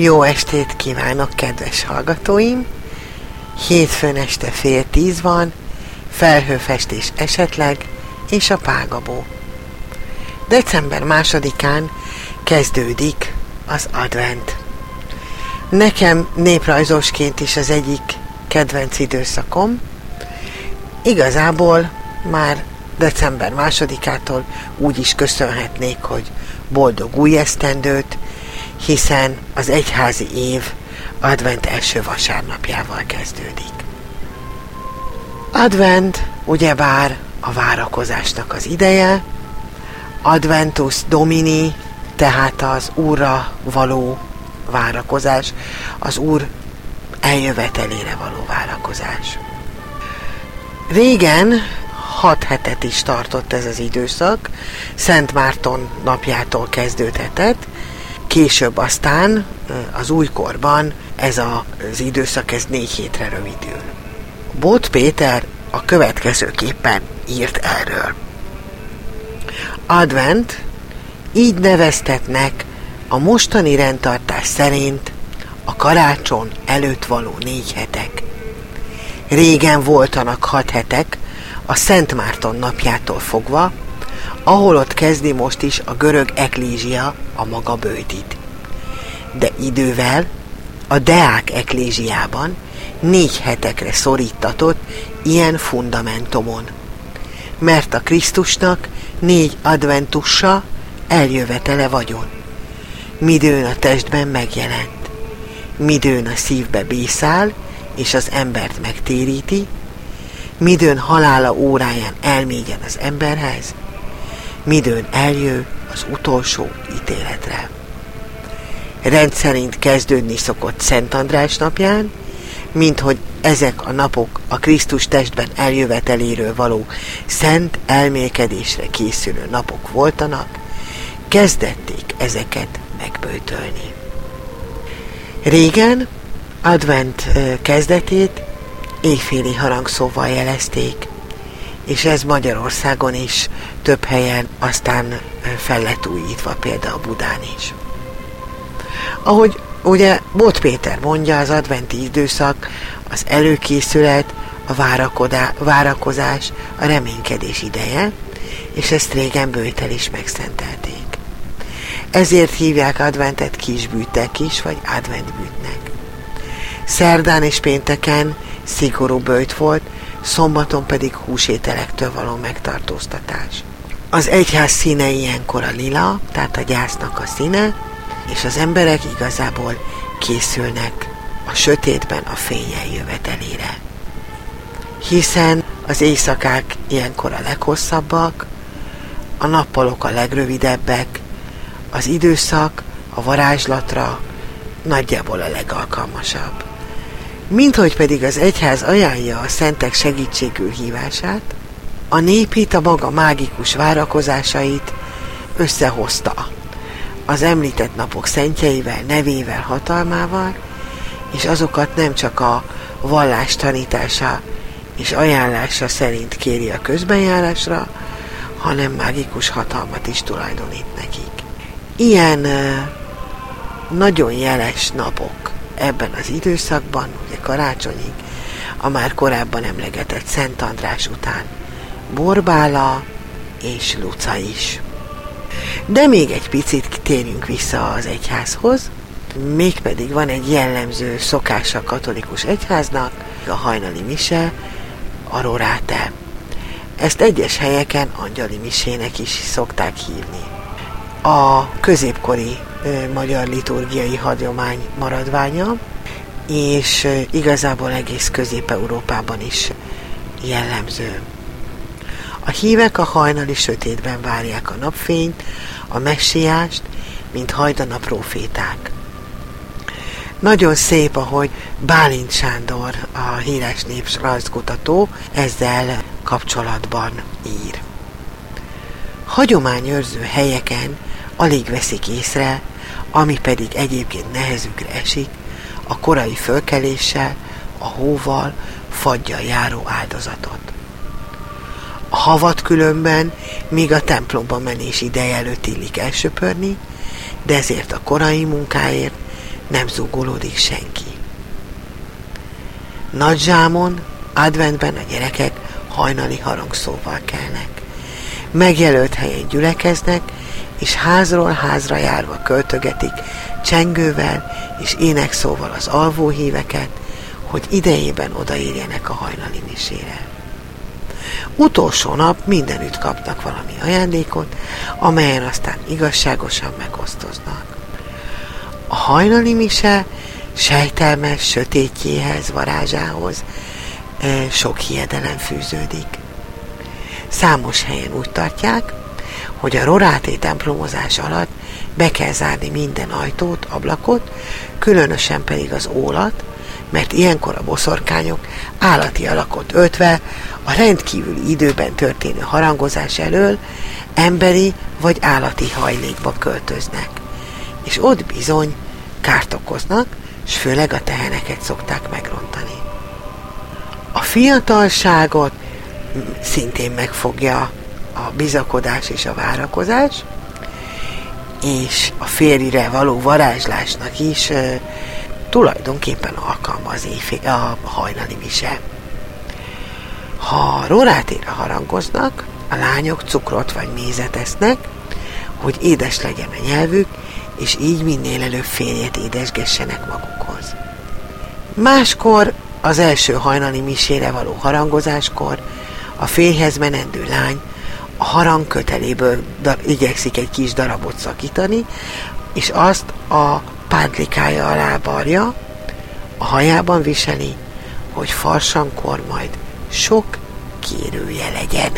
Jó estét kívánok, kedves hallgatóim! Hétfőn este fél tíz van, felhőfestés esetleg, és a págabó. December másodikán kezdődik az advent. Nekem néprajzosként is az egyik kedvenc időszakom. Igazából már december másodikától úgy is köszönhetnék, hogy boldog új esztendőt, hiszen az egyházi év advent első vasárnapjával kezdődik. Advent ugyebár a várakozásnak az ideje, Adventus Domini, tehát az Úrra való várakozás, az Úr eljövetelére való várakozás. Régen hat hetet is tartott ez az időszak, Szent Márton napjától kezdődhetett, később aztán az újkorban ez az időszak ez négy hétre rövidül. Bót Péter a következőképpen írt erről. Advent, így neveztetnek a mostani rendtartás szerint a karácson előtt való négy hetek. Régen voltanak hat hetek, a Szent Márton napjától fogva, ahol ott kezdi most is a görög eklézsia a maga bőtit. De idővel a Deák eklézsiában négy hetekre szorítatott ilyen fundamentumon. Mert a Krisztusnak négy adventussa eljövetele vagyon. Midőn a testben megjelent, midőn a szívbe bészál, és az embert megtéríti, midőn halála óráján elmégyen az emberhez, midőn eljő az utolsó ítéletre. Rendszerint kezdődni szokott Szent András napján, mint hogy ezek a napok a Krisztus testben eljöveteléről való szent elmélkedésre készülő napok voltanak, kezdették ezeket megbőtölni. Régen advent kezdetét éjféli harangszóval jelezték, és ez Magyarországon is több helyen aztán fel lett újítva, például Budán is. Ahogy ugye Bot Péter mondja, az adventi időszak, az előkészület, a várakozás, a reménykedés ideje, és ezt régen bőtel is megszentelték. Ezért hívják adventet kisbűtek is, vagy adventbűtnek. Szerdán és pénteken szigorú bőjt volt, szombaton pedig húsételektől való megtartóztatás. Az egyház színe ilyenkor a lila, tehát a gyásznak a színe, és az emberek igazából készülnek a sötétben a fény eljövetelére. Hiszen az éjszakák ilyenkor a leghosszabbak, a nappalok a legrövidebbek, az időszak a varázslatra nagyjából a legalkalmasabb. Minthogy pedig az egyház ajánlja a szentek segítségül hívását, a nép itt a maga mágikus várakozásait összehozta az említett napok szentjeivel, nevével, hatalmával, és azokat nem csak a vallás tanítása és ajánlása szerint kéri a közbenjárásra, hanem mágikus hatalmat is tulajdonít nekik. Ilyen nagyon jeles napok ebben az időszakban, ugye karácsonyig, a már korábban emlegetett Szent András után Borbála és Luca is. De még egy picit térjünk vissza az egyházhoz, mégpedig van egy jellemző szokása a katolikus egyháznak, a hajnali mise, a roráte. Ezt egyes helyeken angyali misének is szokták hívni. A középkori magyar liturgiai hagyomány maradványa, és igazából egész Közép-Európában is jellemző. A hívek a hajnali sötétben várják a napfényt, a messiást, mint hajdan a proféták. Nagyon szép, ahogy Bálint Sándor, a híres népsrajzkutató ezzel kapcsolatban ír. Hagyományőrző helyeken alig veszik észre, ami pedig egyébként nehezükre esik, a korai fölkeléssel, a hóval, fagyja járó áldozatot. A havat különben még a templomba menés ideje előtt illik elsöpörni, de ezért a korai munkáért nem zúgolódik senki. Nagy zsámon, adventben a gyerekek hajnali harangszóval kelnek. Megjelölt helyen gyülekeznek, és házról házra járva költögetik csengővel és énekszóval az alvó híveket, hogy idejében odaérjenek a hajnali misére. Utolsó nap mindenütt kapnak valami ajándékot, amelyen aztán igazságosan megosztoznak. A hajnali mise sejtelmes sötétjéhez, varázsához e, sok hiedelem fűződik. Számos helyen úgy tartják, hogy a roráté templomozás alatt be kell zárni minden ajtót, ablakot, különösen pedig az ólat, mert ilyenkor a boszorkányok állati alakot öltve a rendkívüli időben történő harangozás elől emberi vagy állati hajlékba költöznek, és ott bizony kárt okoznak, és főleg a teheneket szokták megrontani. A fiatalságot szintén megfogja a bizakodás és a várakozás, és a férjre való varázslásnak is e, tulajdonképpen alkalma az éjfé, a hajnali mise. Ha rórátére harangoznak, a lányok cukrot vagy mézet esznek, hogy édes legyen a nyelvük, és így minél előbb férjet édesgessenek magukhoz. Máskor, az első hajnali misére való harangozáskor, a férjhez menendő lány a harang köteléből igyekszik egy kis darabot szakítani, és azt a pádlikája alá barja, a hajában viseli, hogy farsankor majd sok kérője legyen.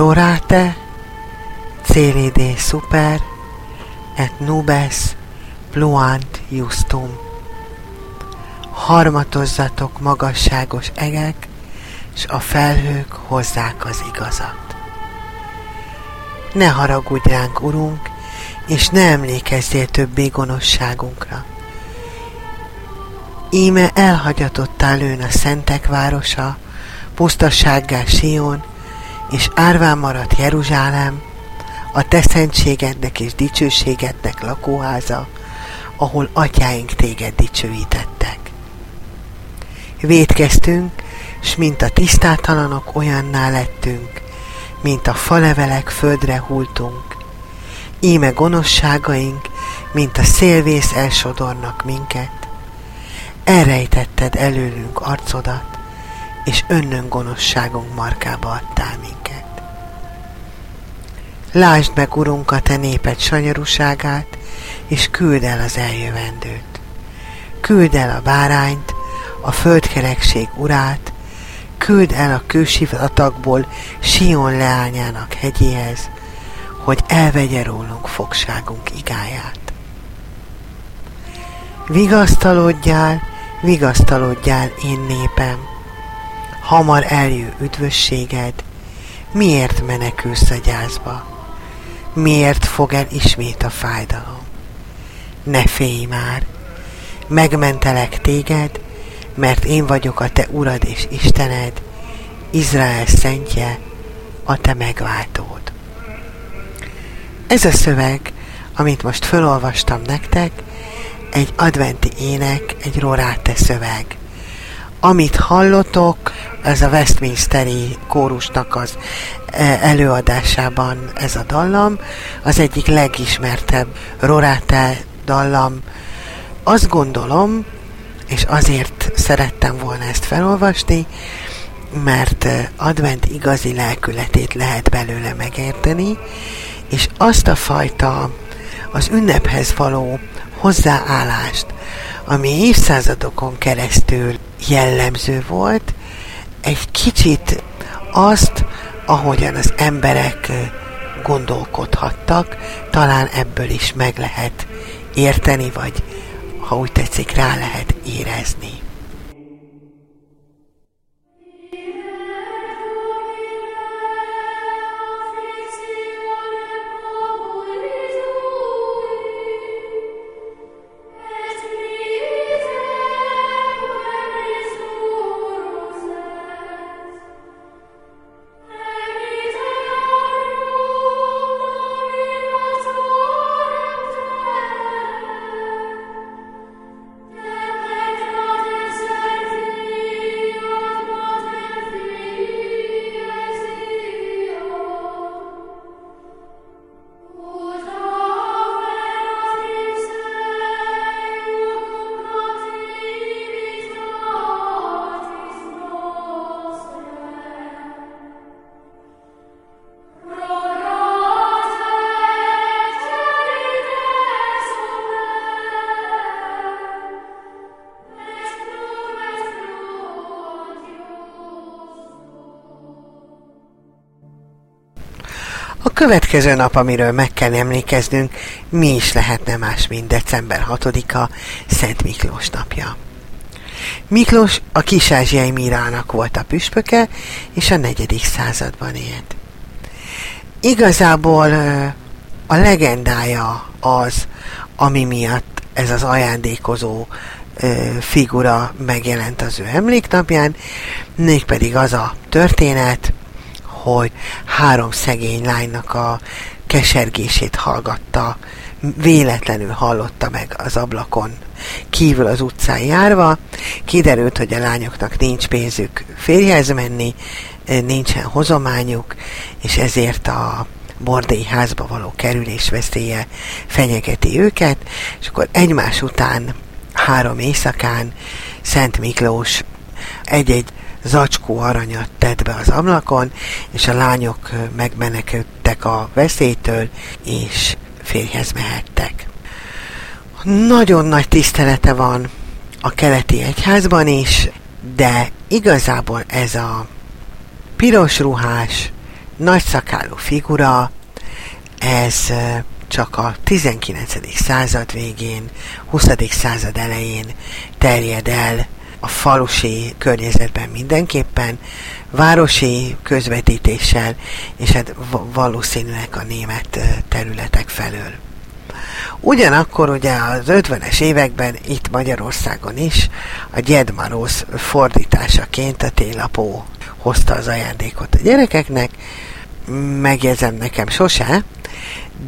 Rorate, CLD super, et nubes pluant justum. Harmatozzatok magasságos egek, s a felhők hozzák az igazat. Ne haragudj ránk, Urunk, és ne emlékezzél többé gonoszságunkra. Íme elhagyatottál lőn a szentek városa, pusztassággá Sion, és árván maradt Jeruzsálem, a te szentségednek és dicsőségednek lakóháza, ahol atyáink téged dicsőítettek. Védkeztünk, s mint a tisztátalanok olyanná lettünk, mint a falevelek földre hultunk. Íme gonoszságaink, mint a szélvész elsodornak minket. Elrejtetted előlünk arcodat, és önnön gonoszságunk markába adtál minket. Lásd meg, Urunk, a te néped sanyarúságát, és küld el az eljövendőt. Küld el a bárányt, a földkerekség urát, küld el a kősivatagból Sion leányának hegyéhez, hogy elvegye rólunk fogságunk igáját. Vigasztalodjál, vigasztalodjál, én népem, hamar eljő üdvösséged, miért menekülsz a gyászba? Miért fog el ismét a fájdalom? Ne félj már, megmentelek téged, mert én vagyok a te Urad és Istened, Izrael szentje, a te megváltód. Ez a szöveg, amit most felolvastam nektek, egy adventi ének, egy roráte szöveg. Amit hallotok, ez a Westminsteri kórusnak az e, előadásában ez a dallam, az egyik legismertebb roráte dallam. Azt gondolom, és azért szerettem volna ezt felolvasni, mert advent igazi lelkületét lehet belőle megérteni, és azt a fajta az ünnephez való hozzáállást, ami évszázadokon keresztül jellemző volt, egy kicsit azt, ahogyan az emberek gondolkodhattak, talán ebből is meg lehet érteni, vagy ha úgy tetszik, rá lehet érezni. Következő nap, amiről meg kell emlékeznünk, mi is lehetne más, mint december 6-a, Szent Miklós napja. Miklós a kisázsiai Mirának volt a püspöke, és a negyedik században élt. Igazából a legendája az, ami miatt ez az ajándékozó figura megjelent az ő emléknapján, mégpedig az a történet, hogy három szegény lánynak a kesergését hallgatta, véletlenül hallotta meg az ablakon kívül az utcán járva. Kiderült, hogy a lányoknak nincs pénzük férjhez menni, nincsen hozományuk, és ezért a bordély házba való kerülés veszélye fenyegeti őket, és akkor egymás után három éjszakán Szent Miklós egy-egy zacskó aranyat tett be az ablakon, és a lányok megmenekültek a veszélytől, és férjhez mehettek. Nagyon nagy tisztelete van a keleti egyházban is, de igazából ez a piros ruhás, nagyszakálú figura, ez csak a 19. század végén, 20. század elején terjed el a falusi környezetben mindenképpen, városi közvetítéssel, és hát valószínűleg a német területek felől. Ugyanakkor ugye az 50-es években itt Magyarországon is a Gyedmarósz fordításaként a télapó hozta az ajándékot a gyerekeknek, megjegyzem nekem sose,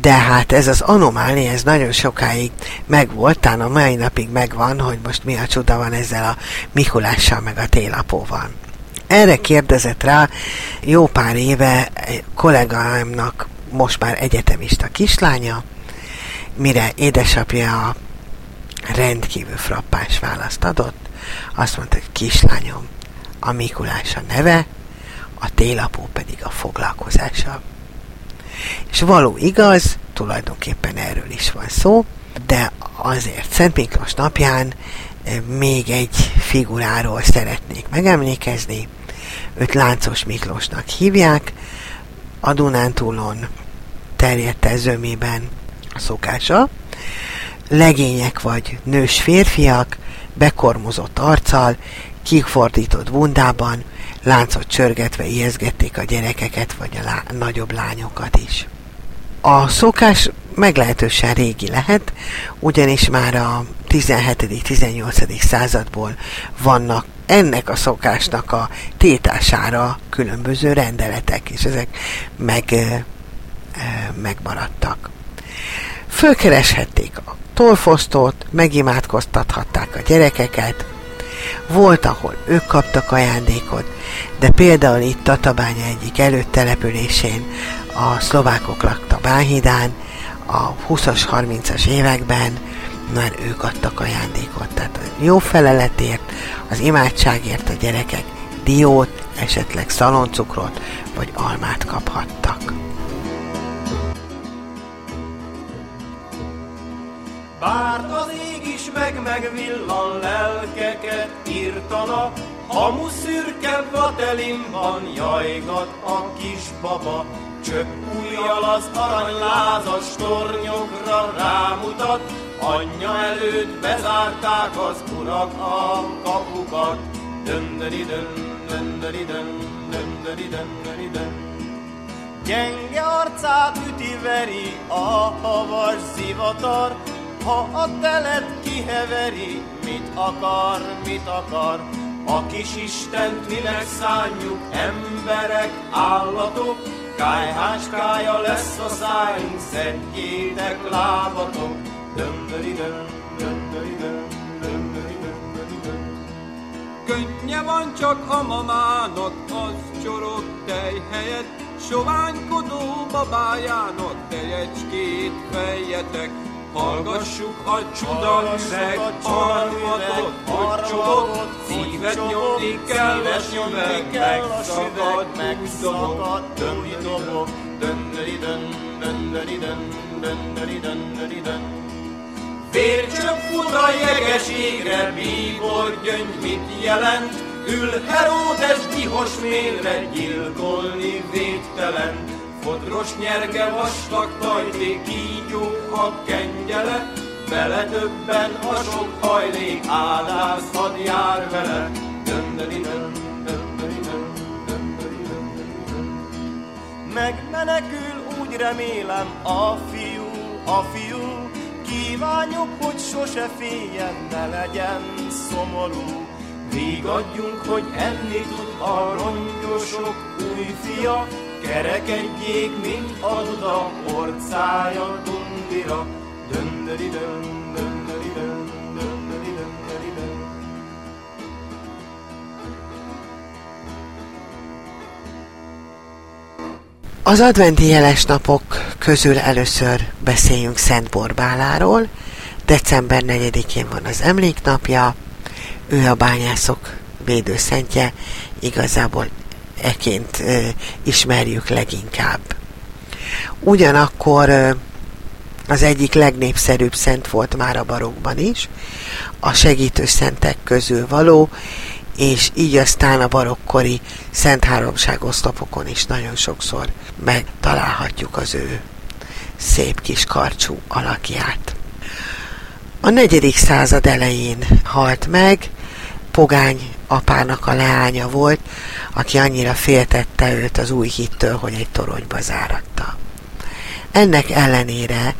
de hát ez az anomália, ez nagyon sokáig megvolt, talán a mai napig megvan, hogy most mi a csuda van ezzel a Mikulással meg a télapóval. Erre kérdezett rá jó pár éve kollégámnak most már egyetemista kislánya, mire édesapja rendkívül frappáns választ adott, azt mondta, hogy kislányom, a Mikulás a neve, a télapó pedig a foglalkozása. És való igaz, tulajdonképpen erről is van szó, de azért Szent Miklós napján eh, még egy figuráról szeretnék megemlékezni. Őt Láncos Miklósnak hívják, a Dunántúlon terjedt zömében a szokása. Legények vagy nős férfiak, bekormozott arccal, kifordított bundában, láncot csörgetve ijeszgették a gyerekeket vagy a lá- nagyobb lányokat is. A szokás meglehetősen régi lehet, ugyanis már a 17.-18. századból vannak ennek a szokásnak a tétására különböző rendeletek, és ezek meg, megmaradtak. Fölkereshették a tolfosztót, megimádkoztathatták a gyerekeket, volt, ahol ők kaptak ajándékot, de például itt Tatabánya egyik előttelepülésén a szlovákok lakta Báhidán, a 20-as, 30-as években már ők adtak ajándékot. Tehát a jó feleletért, az imádságért a gyerekek diót, esetleg szaloncukrot vagy almát kaphattak. Bárt az meg megvillan lelkeket írtana, Hamu szürke vatelimban jajgat a kisbaba, Csöpp újjal az aranylázas tornyokra rámutat, Anyja előtt bezárták az urak a kapukat. Döndöri-dön, döndöri-dön, döndöri-dön, Gyenge arcát üti-veri a havas zivatar, ha a telet kiheveri, mit akar, mit akar, a kis Istent minek szánjuk, emberek, állatok, kájháskája lesz a szájunk, szedjétek lábatok, döndöri-dön, döndöri-dön, döndöri-dön, Könnye van csak a mamának, az csorog tej helyett, soványkodó babájának, tejecskét fejetek, Hallgassuk a csuda üveg, harmadot, hogy csobog, szívet nyomni kell a süveg, megszakad, megszakad, döndi dobog, döndöri dön, döndöri dön, döndöri döndöri dön. Vércsöp fut a jegeségre, bíbor gyöngy mit jelent, Ül Heródes gyihos mélre, gyilkolni védtelen, Fodros nyerge vastag tajték, kígyó a kengyele, Vele többen a sok hajlék, áldás hadd jár vele. Döndöri dön, döndöri dön, döndöri dön, Megmenekül, úgy remélem, a fiú, a fiú, Kívánjuk, hogy sose féljen, ne legyen szomorú. Vigadjunk, hogy enni tud a rongyosok új fia, Kerekedjék, mint a duda, orcája tundira, döndöri dön, döndöri dön, döndöri döndöri dön. Az adventi jeles napok közül először beszéljünk Szent Borbáláról. December 4-én van az emléknapja, ő a bányászok védőszentje, igazából eként ismerjük leginkább. Ugyanakkor az egyik legnépszerűbb szent volt már a barokban is, a segítő szentek közül való, és így aztán a barokkori Szent Háromság oszlopokon is nagyon sokszor megtalálhatjuk az ő szép kis karcsú alakját. A negyedik század elején halt meg, pogány apának a leánya volt, aki annyira féltette őt az új hittől, hogy egy toronyba záratta. Ennek ellenére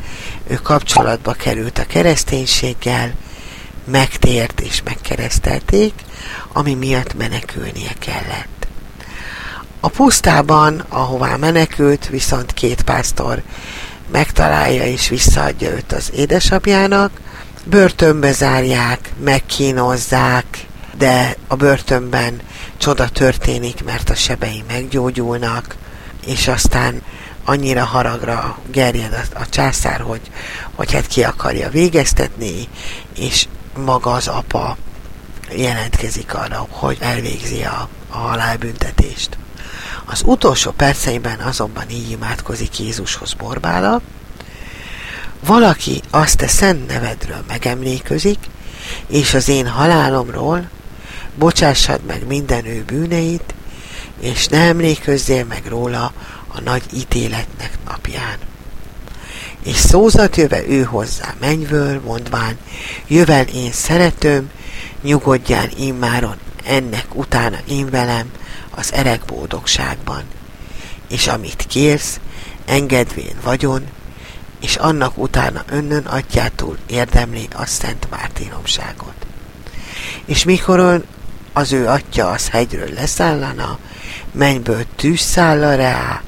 ő kapcsolatba került a kereszténységgel, megtért és megkeresztelték, ami miatt menekülnie kellett. A pusztában, ahová menekült, viszont két pásztor megtalálja és visszaadja őt az édesapjának, börtönbe zárják, megkínozzák, de a börtönben csoda történik, mert a sebei meggyógyulnak, és aztán annyira haragra gerjed a, a császár, hogy, hogy hát ki akarja végeztetni, és maga az apa jelentkezik arra, hogy elvégzi a, a halálbüntetést. Az utolsó perceiben azonban így imádkozik Jézushoz Borbála, valaki azt te szent nevedről megemléközik, és az én halálomról bocsássad meg minden ő bűneit, és ne emlékezzél meg róla a nagy ítéletnek napján. És szózat jöve ő hozzá mennyből, mondván, jövel én szeretőm, nyugodjál immáron ennek utána én velem az erek boldogságban. És amit kérsz, engedvén vagyon, és annak utána önnön atyától érdemli a szent mártínomságot. És mikor az ő atya az hegyről leszállana, mennyből tűzszálla rá,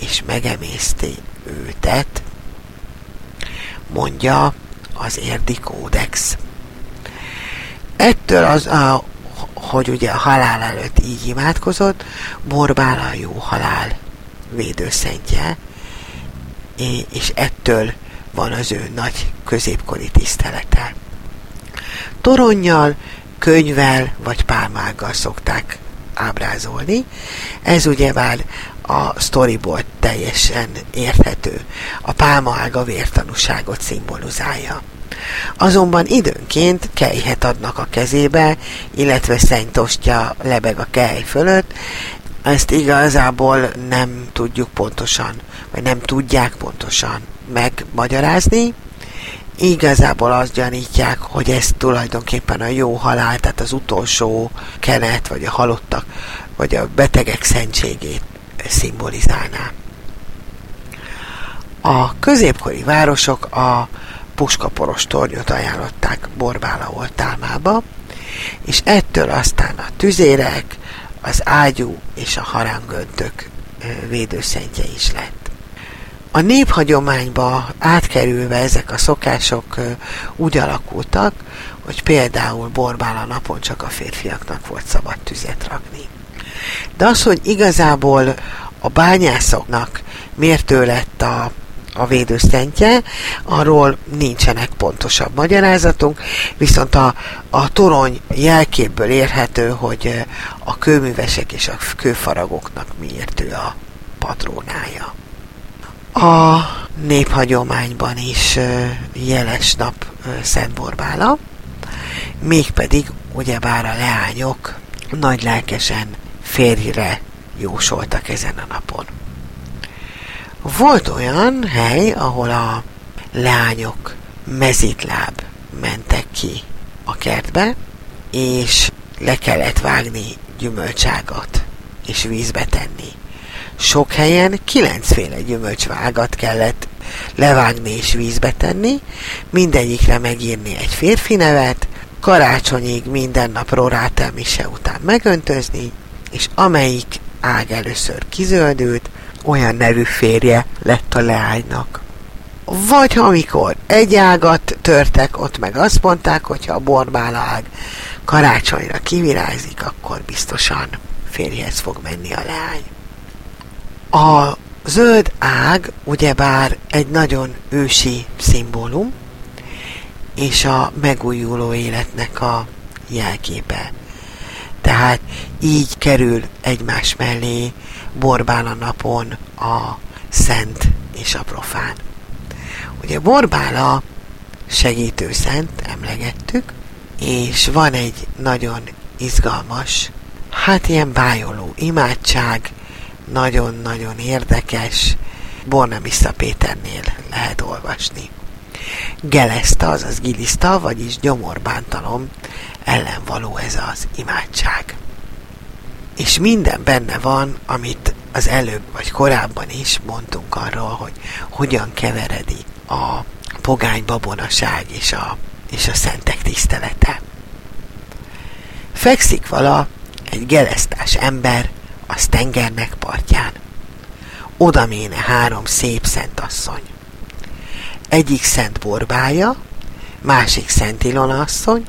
és megemészti őtet, mondja az érdi kódex. Ettől az, a, hogy ugye a halál előtt így imádkozott, Borbál a jó halál védőszentje, és ettől van az ő nagy középkori tisztelete. Toronnyal, könyvvel vagy pálmággal szokták ábrázolni. Ez ugyebár a storyboard teljesen érthető. A pálmaága vértanúságot szimbolizálja. Azonban időnként kejhet adnak a kezébe, illetve szentostja lebeg a kej fölött, ezt igazából nem tudjuk pontosan, vagy nem tudják pontosan megmagyarázni. Igazából azt gyanítják, hogy ez tulajdonképpen a jó halál, tehát az utolsó kenet, vagy a halottak, vagy a betegek szentségét szimbolizálná. A középkori városok a puskaporos tornyot ajánlották Borbála oltálmába, és ettől aztán a tüzérek, az ágyú és a harangöntök védőszentje is lett. A néphagyományba átkerülve ezek a szokások úgy alakultak, hogy például Borbála napon csak a férfiaknak volt szabad tüzet rakni. De az, hogy igazából a bányászoknak mértő lett a a védőszentje, arról nincsenek pontosabb magyarázatunk, viszont a, a torony jelképből érhető, hogy a kőművesek és a kőfaragoknak miért ő a patrónája. A néphagyományban is jeles nap Szent Borbála, mégpedig ugyebár a leányok nagy lelkesen férjre jósoltak ezen a napon. Volt olyan hely, ahol a lányok mezitláb mentek ki a kertbe, és le kellett vágni gyümölcságat, és vízbe tenni. Sok helyen kilencféle gyümölcsvágat kellett levágni és vízbe tenni, mindegyikre megírni egy férfi nevet, karácsonyig minden nap rorátel mise után megöntözni, és amelyik ág először kizöldült, olyan nevű férje lett a leánynak. Vagy amikor egy ágat törtek, ott meg azt mondták, hogy ha a borbálaág karácsonyra kivirázik, akkor biztosan férjhez fog menni a leány. A zöld ág ugyebár egy nagyon ősi szimbólum, és a megújuló életnek a jelképe. Tehát így kerül egymás mellé Borbála napon a szent és a profán. Ugye Borbála segítő szent, emlegettük, és van egy nagyon izgalmas, hát ilyen bájoló imádság, nagyon-nagyon érdekes, Bornemissa Péternél lehet olvasni. Geleszta, azaz giliszta, vagyis gyomorbántalom ellen való ez az imádság és minden benne van, amit az előbb vagy korábban is mondtunk arról, hogy hogyan keveredik a pogány babonaság és a, és a szentek tisztelete. Fekszik vala egy gelesztás ember a tengernek partján. Oda méne három szép szent asszony. Egyik szent borbája, másik szent Ilona asszony,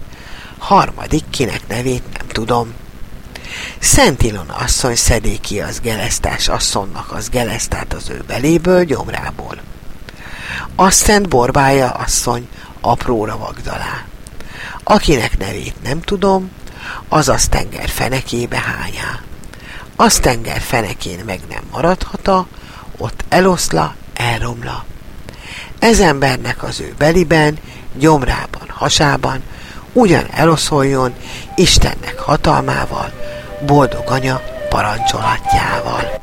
harmadik, kinek nevét nem tudom. Szent Ilona asszony szedéki az gelesztás asszonynak az gelesztát az ő beléből, gyomrából. A Szent Borbája asszony apróra vagdalá. Akinek nevét nem tudom, az az tenger fenekébe hányá. Az tenger fenekén meg nem maradhata, ott eloszla, elromla. Ez embernek az ő beliben, gyomrában, hasában, ugyan eloszoljon Istennek hatalmával, boldog anya parancsolatjával.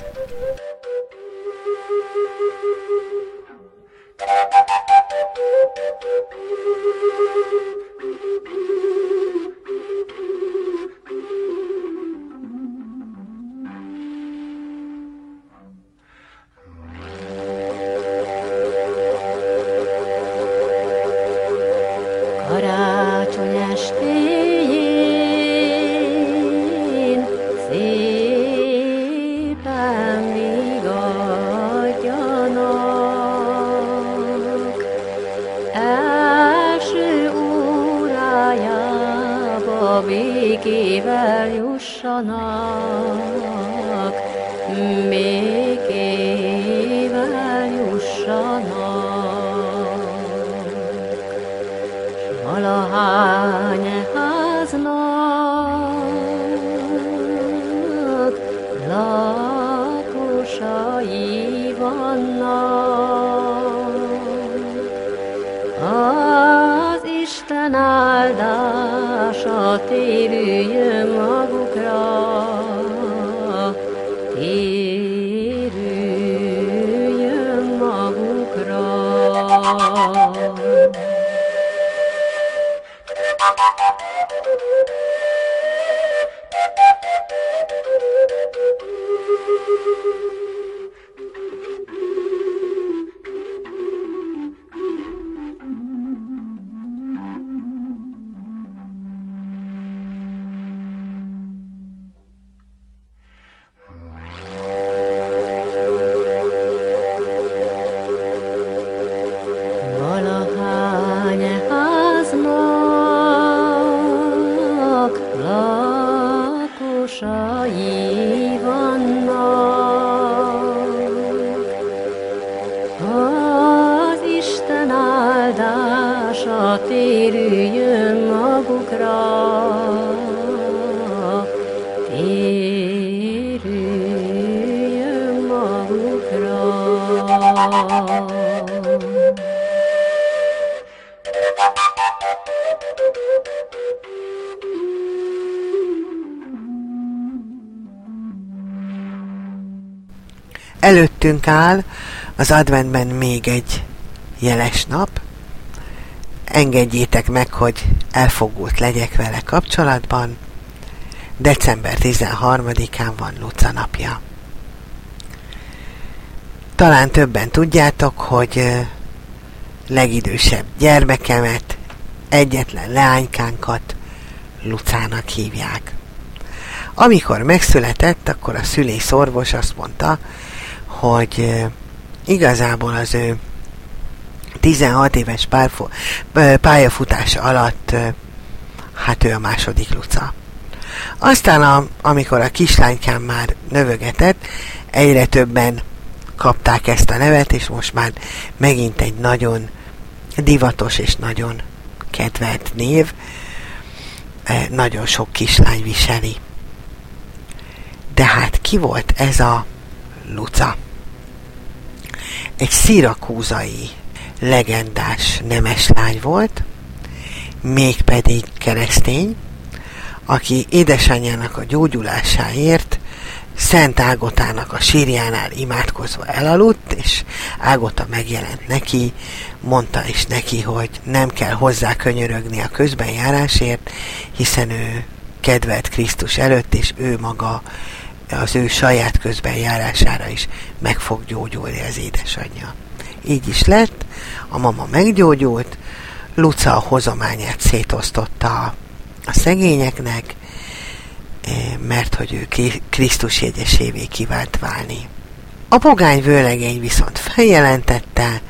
Előttünk áll az adventben még egy jeles nap. Engedjétek meg, hogy elfogult legyek vele kapcsolatban. December 13-án van Luca napja. Talán többen tudjátok, hogy legidősebb gyermekemet, egyetlen leánykánkat Lucának hívják. Amikor megszületett, akkor a szülész orvos azt mondta, hogy igazából az ő 16 éves párfo, pályafutása alatt hát ő a második Luca. Aztán, a, amikor a kislánykám már növögetett, egyre többen kapták ezt a nevet, és most már megint egy nagyon divatos és nagyon kedvelt név. Nagyon sok kislány viseli. De hát ki volt ez a Luca? Egy szirakúzai legendás nemeslány volt, mégpedig keresztény, aki édesanyjának a gyógyulásáért Szent Ágotának a sírjánál imádkozva elaludt, és Ágota megjelent neki, mondta is neki, hogy nem kell hozzá könyörögni a közbenjárásért, hiszen ő kedvelt Krisztus előtt, és ő maga az ő saját közbenjárására is meg fog gyógyulni az édesanyja. Így is lett, a mama meggyógyult, Luca a hozományát szétosztotta a szegényeknek, eh, mert hogy ő Krisztus jegyesévé kívánt válni. A pogány vőlegény viszont feljelentette,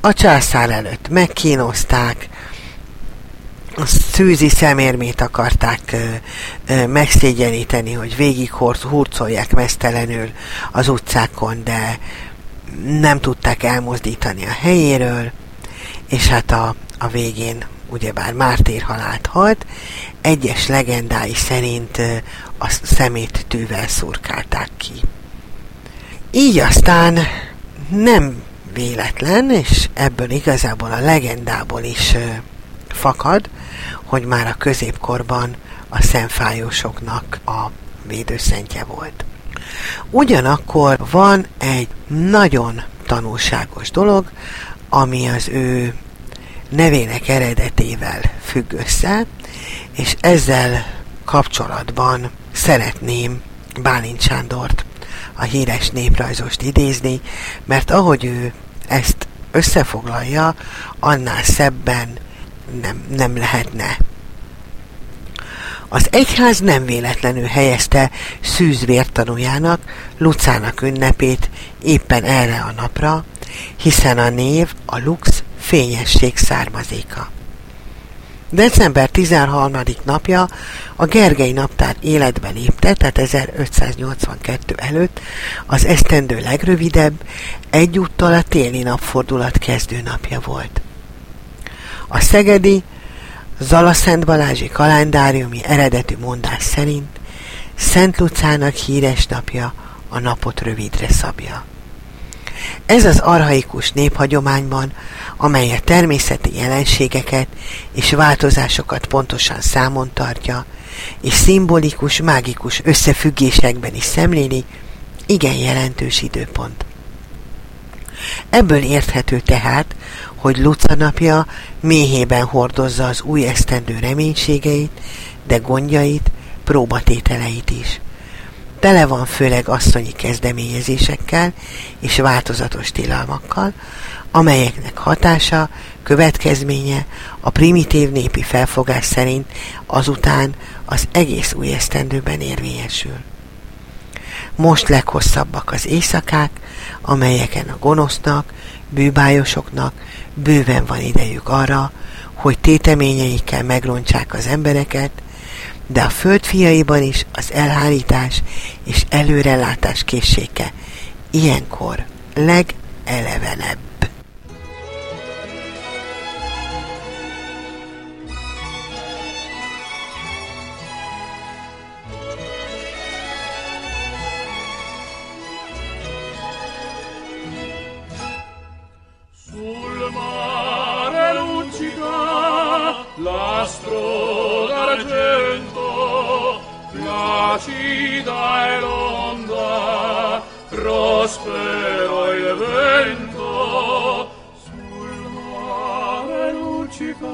a császár előtt megkínozták, a szűzi szemérmét akarták ö, ö, megszégyeníteni, hogy végig hurcolják mesztelenül az utcákon, de nem tudták elmozdítani a helyéről, és hát a, a végén ugyebár mártírhalált halt, egyes legendái szerint a szemét tűvel szurkálták ki. Így aztán nem véletlen, és ebből igazából a legendából is fakad, hogy már a középkorban a szemfájósoknak a védőszentje volt. Ugyanakkor van egy nagyon tanulságos dolog, ami az ő nevének eredetével függ össze, és ezzel kapcsolatban szeretném Bálint Sándort, a híres néprajzost idézni, mert ahogy ő ezt összefoglalja, annál szebben nem, nem lehetne. Az egyház nem véletlenül helyezte Szűz vértanújának, Lucának ünnepét éppen erre a napra, hiszen a név a lux fényesség származéka. December 13. napja a Gergely naptár életbe lépte, tehát 1582 előtt az esztendő legrövidebb, egyúttal a téli napfordulat kezdő napja volt. A szegedi Zala Szent Balázsi kalendáriumi eredetű mondás szerint Szent Lucának híres napja a napot rövidre szabja. Ez az arhaikus néphagyományban, amely a természeti jelenségeket és változásokat pontosan számon tartja, és szimbolikus, mágikus összefüggésekben is szemléli, igen jelentős időpont. Ebből érthető tehát, hogy Luca napja méhében hordozza az új esztendő reménységeit, de gondjait, próbatételeit is. Tele van főleg asszonyi kezdeményezésekkel és változatos tilalmakkal, amelyeknek hatása, következménye a primitív népi felfogás szerint azután az egész új esztendőben érvényesül. Most leghosszabbak az éjszakák, amelyeken a gonosznak, bűbájosoknak bőven van idejük arra, hogy téteményeikkel megrontsák az embereket, de a föld fiaiban is az elhárítás és előrelátás készsége ilyenkor legelevenebb. nastro d'argento, placida e l'onda, prospero il vento, sul mare luccica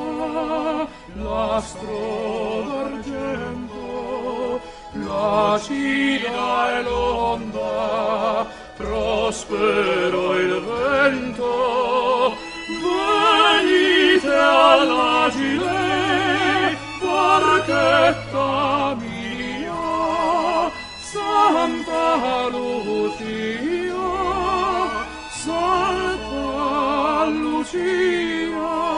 l'astro d'argento, placida e l'onda, prospero il vento, venite all'agile, barchetta mia, Santa Lucia, Santa Lucia.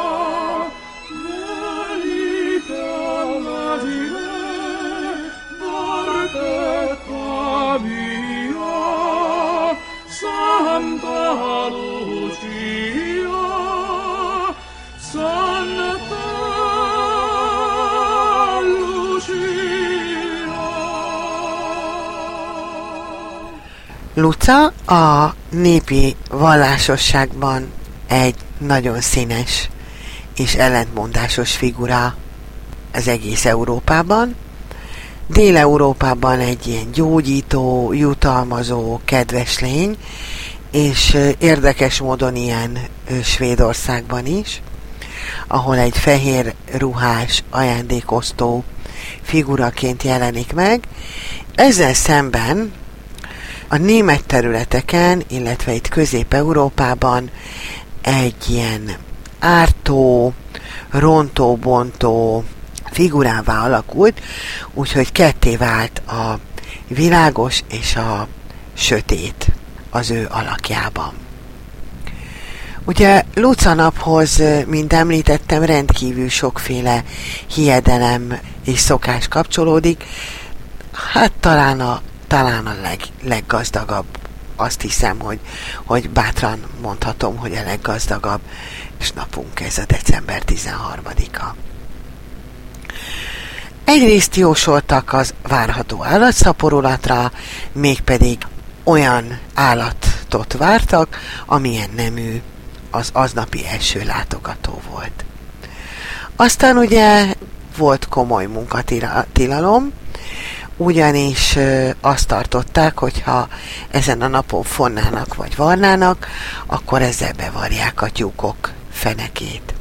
Luca a népi vallásosságban egy nagyon színes és ellentmondásos figura az egész Európában. Dél-Európában egy ilyen gyógyító, jutalmazó, kedves lény, és érdekes módon ilyen Svédországban is, ahol egy fehér ruhás ajándékosztó figuraként jelenik meg. Ezzel szemben a német területeken, illetve itt Közép-Európában egy ilyen ártó, rontó-bontó figurává alakult, úgyhogy ketté vált a világos és a sötét az ő alakjában. Ugye Luca naphoz, mint említettem, rendkívül sokféle hiedelem és szokás kapcsolódik. Hát talán a, talán a leg, leggazdagabb, azt hiszem, hogy, hogy bátran mondhatom, hogy a leggazdagabb és napunk ez a december 13-a. Egyrészt jósoltak az várható állatszaporulatra, mégpedig olyan állatot vártak, amilyen nemű az aznapi első látogató volt. Aztán ugye volt komoly munkatilalom, ugyanis azt tartották, hogy ha ezen a napon fonnának vagy varnának, akkor ezzel bevarják a tyúkok fenekét.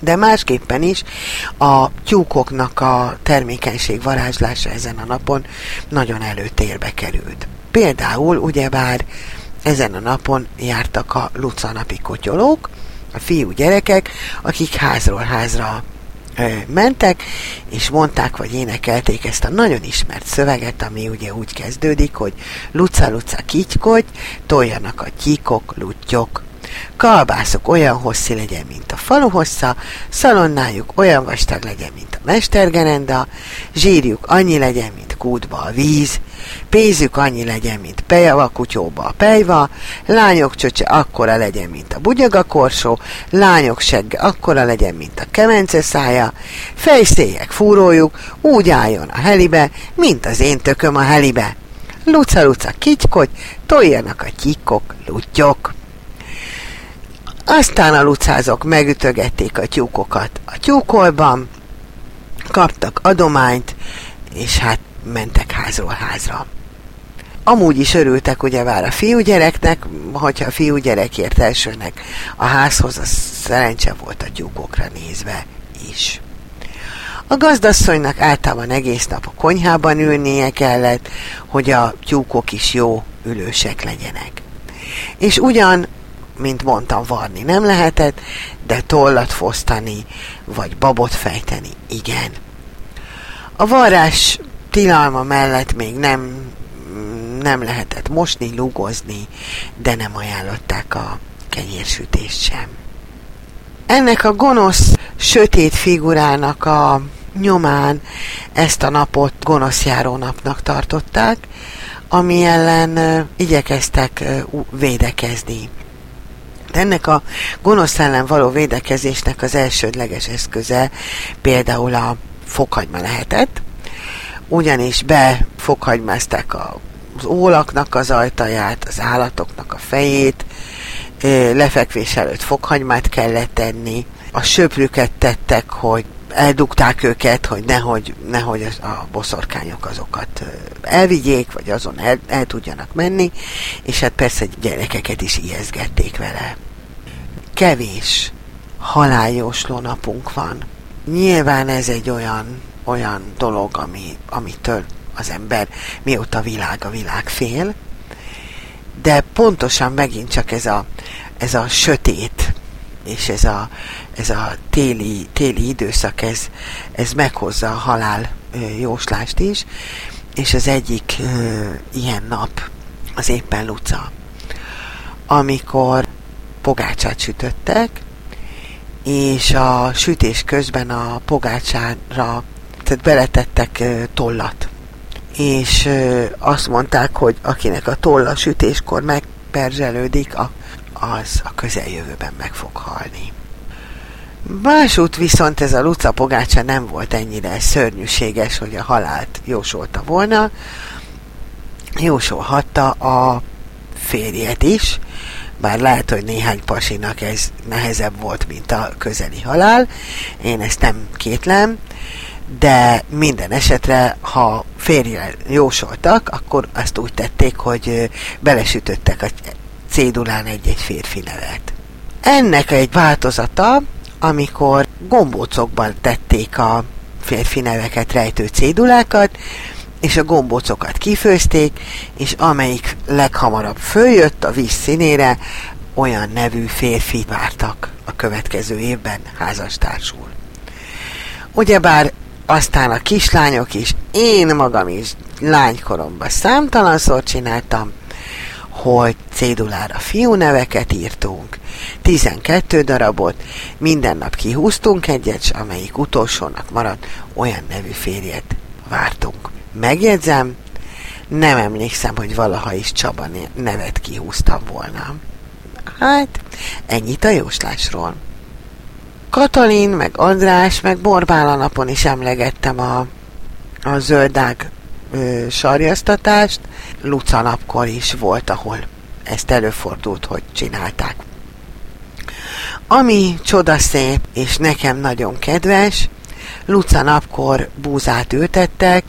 De másképpen is a tyúkoknak a termékenység varázslása ezen a napon nagyon előtérbe került. Például ugyebár ezen a napon jártak a lucanapi kotyolók, a fiú gyerekek, akik házról házra mentek, és mondták, vagy énekelték ezt a nagyon ismert szöveget, ami ugye úgy kezdődik, hogy luca, luca, kitykodj, toljanak a tyíkok, lutyok, kalbászok olyan hosszú legyen, mint a falu hossza, szalonnájuk olyan vastag legyen, mint a mestergerenda, zsírjuk annyi legyen, mint kútba a víz, pénzük annyi legyen, mint pejava kutyóba a pejva, lányok csöcse akkora legyen, mint a bugyagakorsó, lányok segge akkora legyen, mint a kemence szája, fejszélyek fúrójuk úgy álljon a helibe, mint az én tököm a helibe. Luca-luca kitykodj, toljanak a tyíkok, lutyok. Aztán a lucázok megütögették a tyúkokat a tyúkolban, kaptak adományt, és hát mentek házról házra. Amúgy is örültek ugyebár a fiúgyereknek, hogyha a fiúgyerekért elsőnek a házhoz, az szerencse volt a tyúkokra nézve is. A gazdasszonynak általában egész nap a konyhában ülnie kellett, hogy a tyúkok is jó ülősek legyenek. És ugyan mint mondtam, varni nem lehetett, de tollat fosztani, vagy babot fejteni, igen. A varrás tilalma mellett még nem, nem lehetett mosni, lugozni, de nem ajánlották a kenyérsütést sem. Ennek a gonosz, sötét figurának a nyomán ezt a napot gonoszjáró napnak tartották, ami ellen igyekeztek védekezni. Ennek a gonosz ellen való védekezésnek az elsődleges eszköze például a fokhagyma lehetett, ugyanis befokhagymázták az ólaknak az ajtaját, az állatoknak a fejét, lefekvés előtt fokhagymát kellett tenni, a söprüket tettek, hogy eldugták őket, hogy nehogy, nehogy a boszorkányok azokat elvigyék, vagy azon el, el tudjanak menni, és hát persze gyerekeket is ijeszgették vele. Kevés haláljósló napunk van. Nyilván ez egy olyan, olyan dolog, ami, amitől az ember mióta világ a világ fél, de pontosan megint csak ez a, ez a sötét, és ez a, ez a téli, téli időszak, ez, ez meghozza a halál jóslást is, és az egyik ilyen nap az éppen Luca, amikor pogácsát sütöttek, és a sütés közben a pogácsára tehát beletettek tollat. És azt mondták, hogy akinek a tolla sütéskor megperzselődik, az a közeljövőben meg fog halni. Másút viszont ez a Luca pogácsa nem volt ennyire szörnyűséges, hogy a halált jósolta volna. Jósolhatta a férjet is, bár lehet, hogy néhány pasinak ez nehezebb volt, mint a közeli halál. Én ezt nem kétlem, de minden esetre, ha férjel jósoltak, akkor azt úgy tették, hogy belesütöttek a cédulán egy-egy férfi nevet. Ennek egy változata, amikor gombócokban tették a férfi neveket rejtő cédulákat, és a gombócokat kifőzték, és amelyik leghamarabb följött a víz színére, olyan nevű férfi vártak a következő évben házastársul. Ugyebár aztán a kislányok is, én magam is lánykoromban számtalanszor csináltam, hogy cédulára fiú neveket írtunk, 12 darabot, minden nap kihúztunk egyet, amelyik utolsónak maradt, olyan nevű férjet vártunk. Megjegyzem, nem emlékszem, hogy valaha is Csaba nevet kihúztam volna. Hát, ennyit a jóslásról. Katalin, meg András, meg Borbála napon is emlegettem a, a zöldág ö, sarjasztatást. Luca napkor is volt, ahol ezt előfordult, hogy csinálták. Ami csodaszép, és nekem nagyon kedves, Luca napkor búzát ültettek,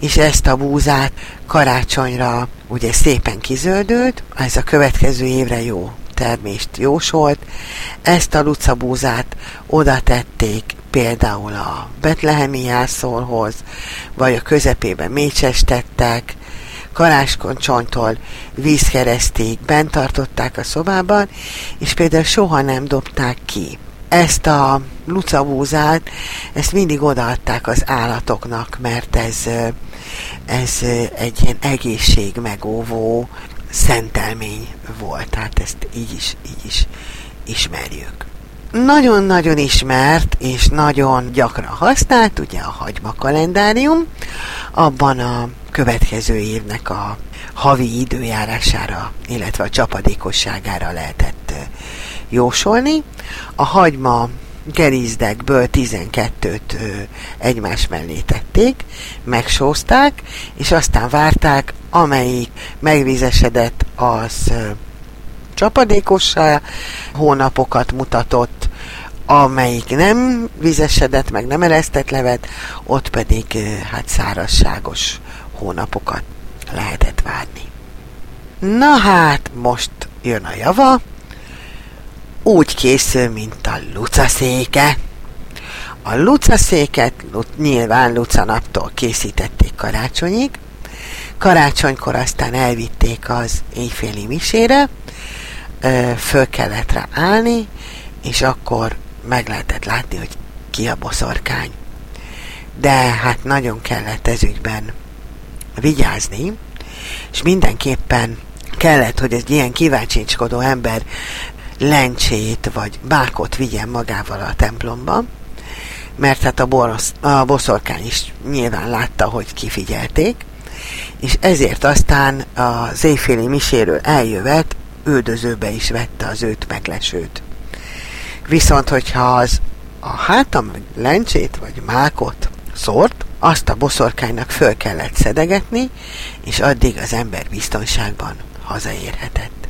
és ezt a búzát karácsonyra ugye szépen kizöldült, ez a következő évre jó termést jósolt. Ezt a lucabúzát oda tették például a betlehemi jászolhoz, vagy a közepébe mécses tettek, karáskoncsontól vízkereszték bent tartották a szobában, és például soha nem dobták ki. Ezt a lucabúzát, ezt mindig odaadták az állatoknak, mert ez, ez egy ilyen egészségmegóvó szentelmény volt, tehát ezt így is, így is ismerjük. Nagyon-nagyon ismert és nagyon gyakran használt, ugye a hagyma kalendárium, abban a következő évnek a havi időjárására, illetve a csapadékosságára lehetett jósolni. A hagyma gerizdekből 12-t egymás mellé tették, megsózták, és aztán várták, amelyik megvízesedett, az csapadékossá hónapokat mutatott, amelyik nem vizesedett, meg nem eresztett levet, ott pedig hát szárazságos hónapokat lehetett várni. Na hát, most jön a java, úgy készül, mint a lucaszéke. A lucaszéket nyilván lucanaptól készítették karácsonyig, karácsonykor aztán elvitték az éjféli misére, föl kellett rá állni, és akkor meg lehetett látni, hogy ki a boszorkány. De hát nagyon kellett ezügyben vigyázni, és mindenképpen kellett, hogy egy ilyen kíváncsicskodó ember lencsét vagy bákot vigyen magával a templomba, mert hát a, borosz, a boszorkány is nyilván látta, hogy kifigyelték, és ezért aztán az éjféli miséről eljövet, üldözőbe is vette az őt meglesőt. Viszont, hogyha az a hátam lencsét vagy mákot szort, azt a boszorkánynak föl kellett szedegetni, és addig az ember biztonságban hazaérhetett.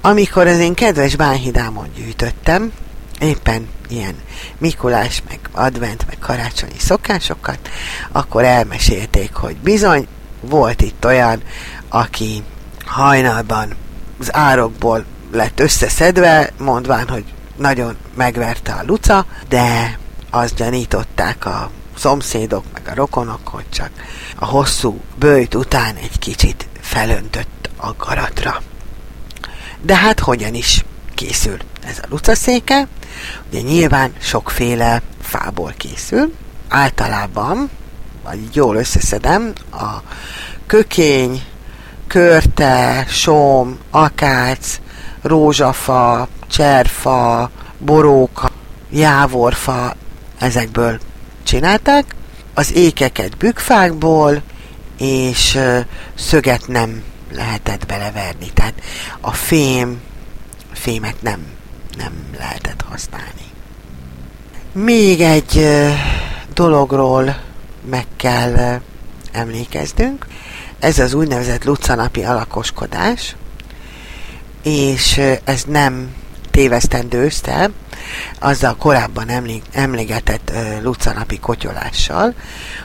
Amikor az én kedves bánhidámon gyűjtöttem, éppen ilyen Mikulás, meg advent, meg karácsonyi szokásokat, akkor elmesélték, hogy bizony volt itt olyan, aki hajnalban az árokból lett összeszedve, mondván, hogy nagyon megverte a luca, de azt gyanították a szomszédok, meg a rokonok, hogy csak a hosszú bőjt után egy kicsit felöntött a garatra. De hát hogyan is készül ez a lucaszéke? Ugye nyilván sokféle fából készül. Általában, vagy jól összeszedem, a kökény, körte, som, akác, rózsafa, cserfa, boróka, jávorfa, ezekből csinálták. Az ékeket bükfákból, és szöget nem lehetett beleverni. Tehát a fém, fémet nem, nem lehetett használni. Még egy dologról meg kell emlékeznünk. Ez az úgynevezett lucanapi alakoskodás, és ez nem tévesztendő össze, azzal korábban emlé- emlégetett uh, lucanapi kotyolással,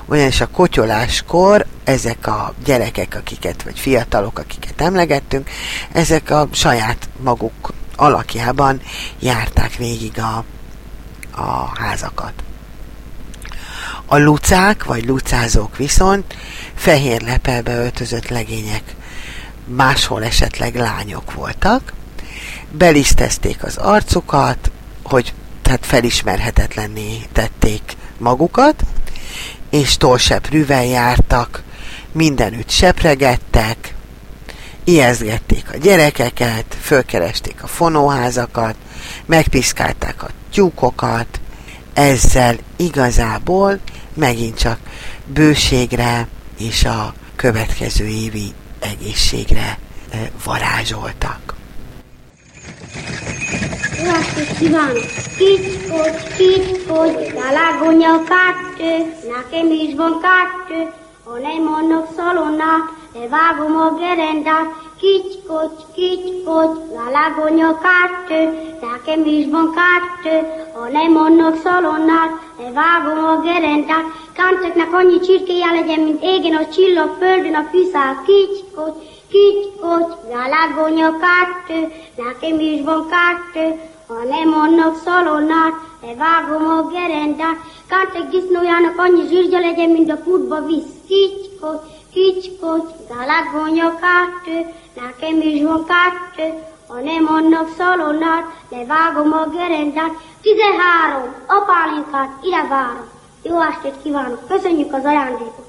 ugyanis a kotyoláskor ezek a gyerekek, akiket, vagy fiatalok, akiket emlegettünk, ezek a saját maguk alakjában járták végig a, a házakat. A lucák, vagy lucázók viszont fehér lepelbe öltözött legények, máshol esetleg lányok voltak, belisztezték az arcukat, hogy tehát felismerhetetlenné tették magukat, és tolseprűvel jártak, mindenütt sepregettek, ijesztgették a gyerekeket, fölkeresték a fonóházakat, megpiszkálták a tyúkokat, ezzel igazából megint csak bőségre és a következő évi egészségre eh, varázsoltak. Jó estét kívánok! Kicskocs, kicskocs, lálágonya kettő, nekem is van kettő, ha nem annak szalonnát, levágom a gerendát, kicskocs, kicskocs, lálágonya kettő, nekem is van kettő, ha nem annak szalonnát, levágom a gerendát, Kánteknek annyi csirkéje legyen, mint égen a csillag, földön a fűszál, kicskocs, kicskocs, lálágonya kettő, nekem is van kettő, ha nem annak szalonnát, levágom a gerendát. Kártek disznójának annyi zsírzsa legyen, mint a kutba visz. Kicskot, kicskot, galagonya kettő, nekem is van kettő, ha nem annak szalonnát, levágom a gerendát. Tizenhárom, apálinkát, ide várom. Jó estét kívánok, köszönjük az ajándékot.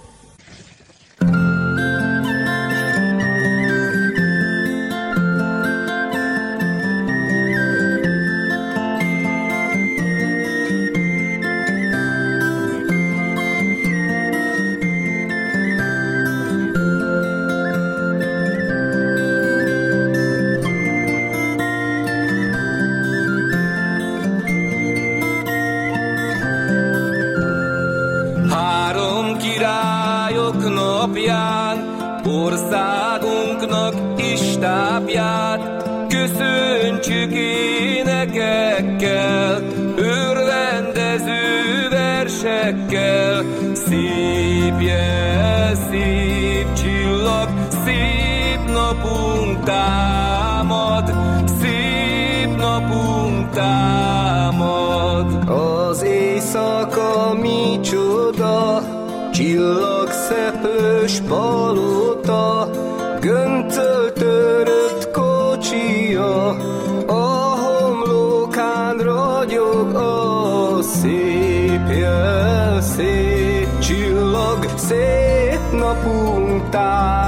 Napunk támad, szép napunk támad. Az éjszaka micsoda, csillagszeplős palota, göncöl törött kocsia, a homlokán ragyog a szép jel, szép csillag, szép napunk támad,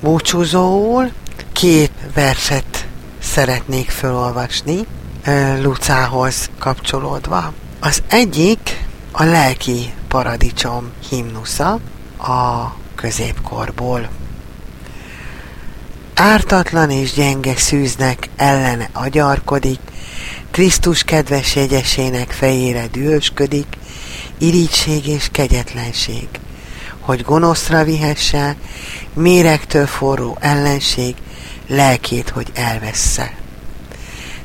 Búcsúzóul két verset szeretnék felolvasni Lucához kapcsolódva. Az egyik a lelki paradicsom himnusza a középkorból. Ártatlan és gyenge szűznek ellene agyarkodik, Krisztus kedves jegyesének fejére dühösködik, irigység és kegyetlenség, hogy gonoszra vihesse, méregtől forró ellenség, lelkét, hogy elvessze.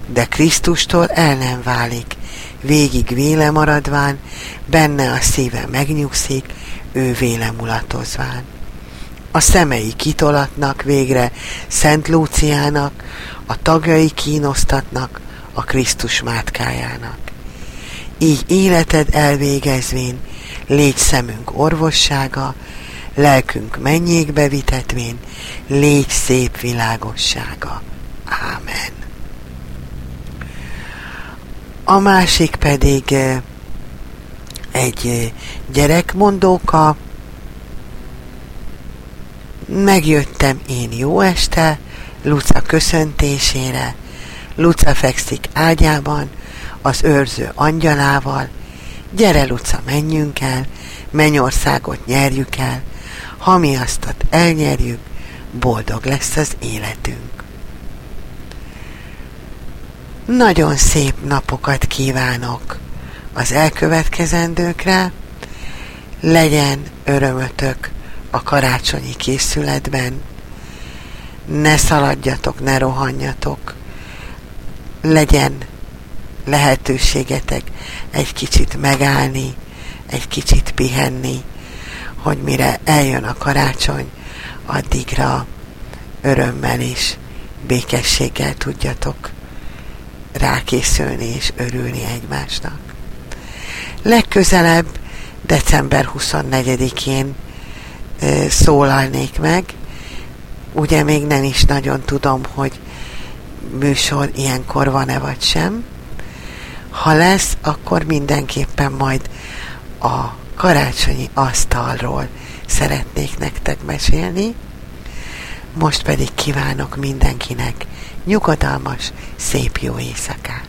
De Krisztustól el nem válik, végig véle maradván, benne a szíve megnyugszik, ő véle mulatozván. A szemei kitolatnak végre Szent Lúciának, a tagjai kínosztatnak a Krisztus mátkájának. Így életed elvégezvén, légy szemünk orvossága, lelkünk mennyékbe vitetvén, légy szép világossága. Ámen. A másik pedig eh, egy eh, gyerekmondóka, Megjöttem én jó este, Luca köszöntésére, Luca fekszik ágyában, az őrző angyalával, gyere Luca, menjünk el, mennyországot nyerjük el, ha mi aztat elnyerjük, boldog lesz az életünk. Nagyon szép napokat kívánok az elkövetkezendőkre, legyen örömötök a karácsonyi készületben, ne szaladjatok, ne rohanjatok, legyen lehetőségetek egy kicsit megállni, egy kicsit pihenni, hogy mire eljön a karácsony, addigra örömmel és békességgel tudjatok rákészülni és örülni egymásnak. Legközelebb december 24-én szólalnék meg. Ugye még nem is nagyon tudom, hogy műsor ilyenkor van-e vagy sem. Ha lesz, akkor mindenképpen majd a karácsonyi asztalról szeretnék nektek mesélni. Most pedig kívánok mindenkinek nyugodalmas, szép jó éjszakát!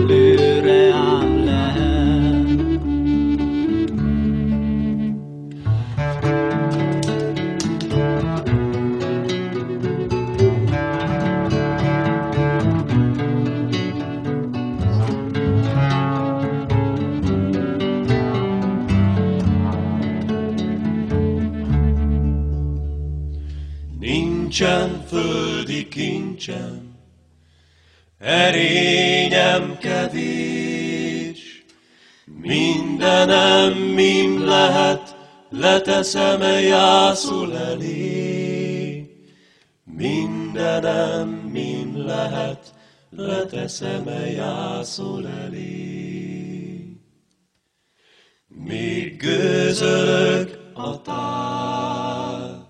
erényem kevés, mindenem mim lehet, leteszem -e jászul elé. Mindenem mim lehet, leteszem -e jászul elé. Még gőzölök a tár,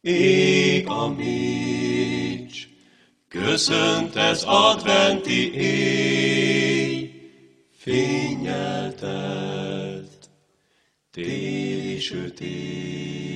ég a mécs, köszönt ez adventi éj, fényel telt, téli sötét.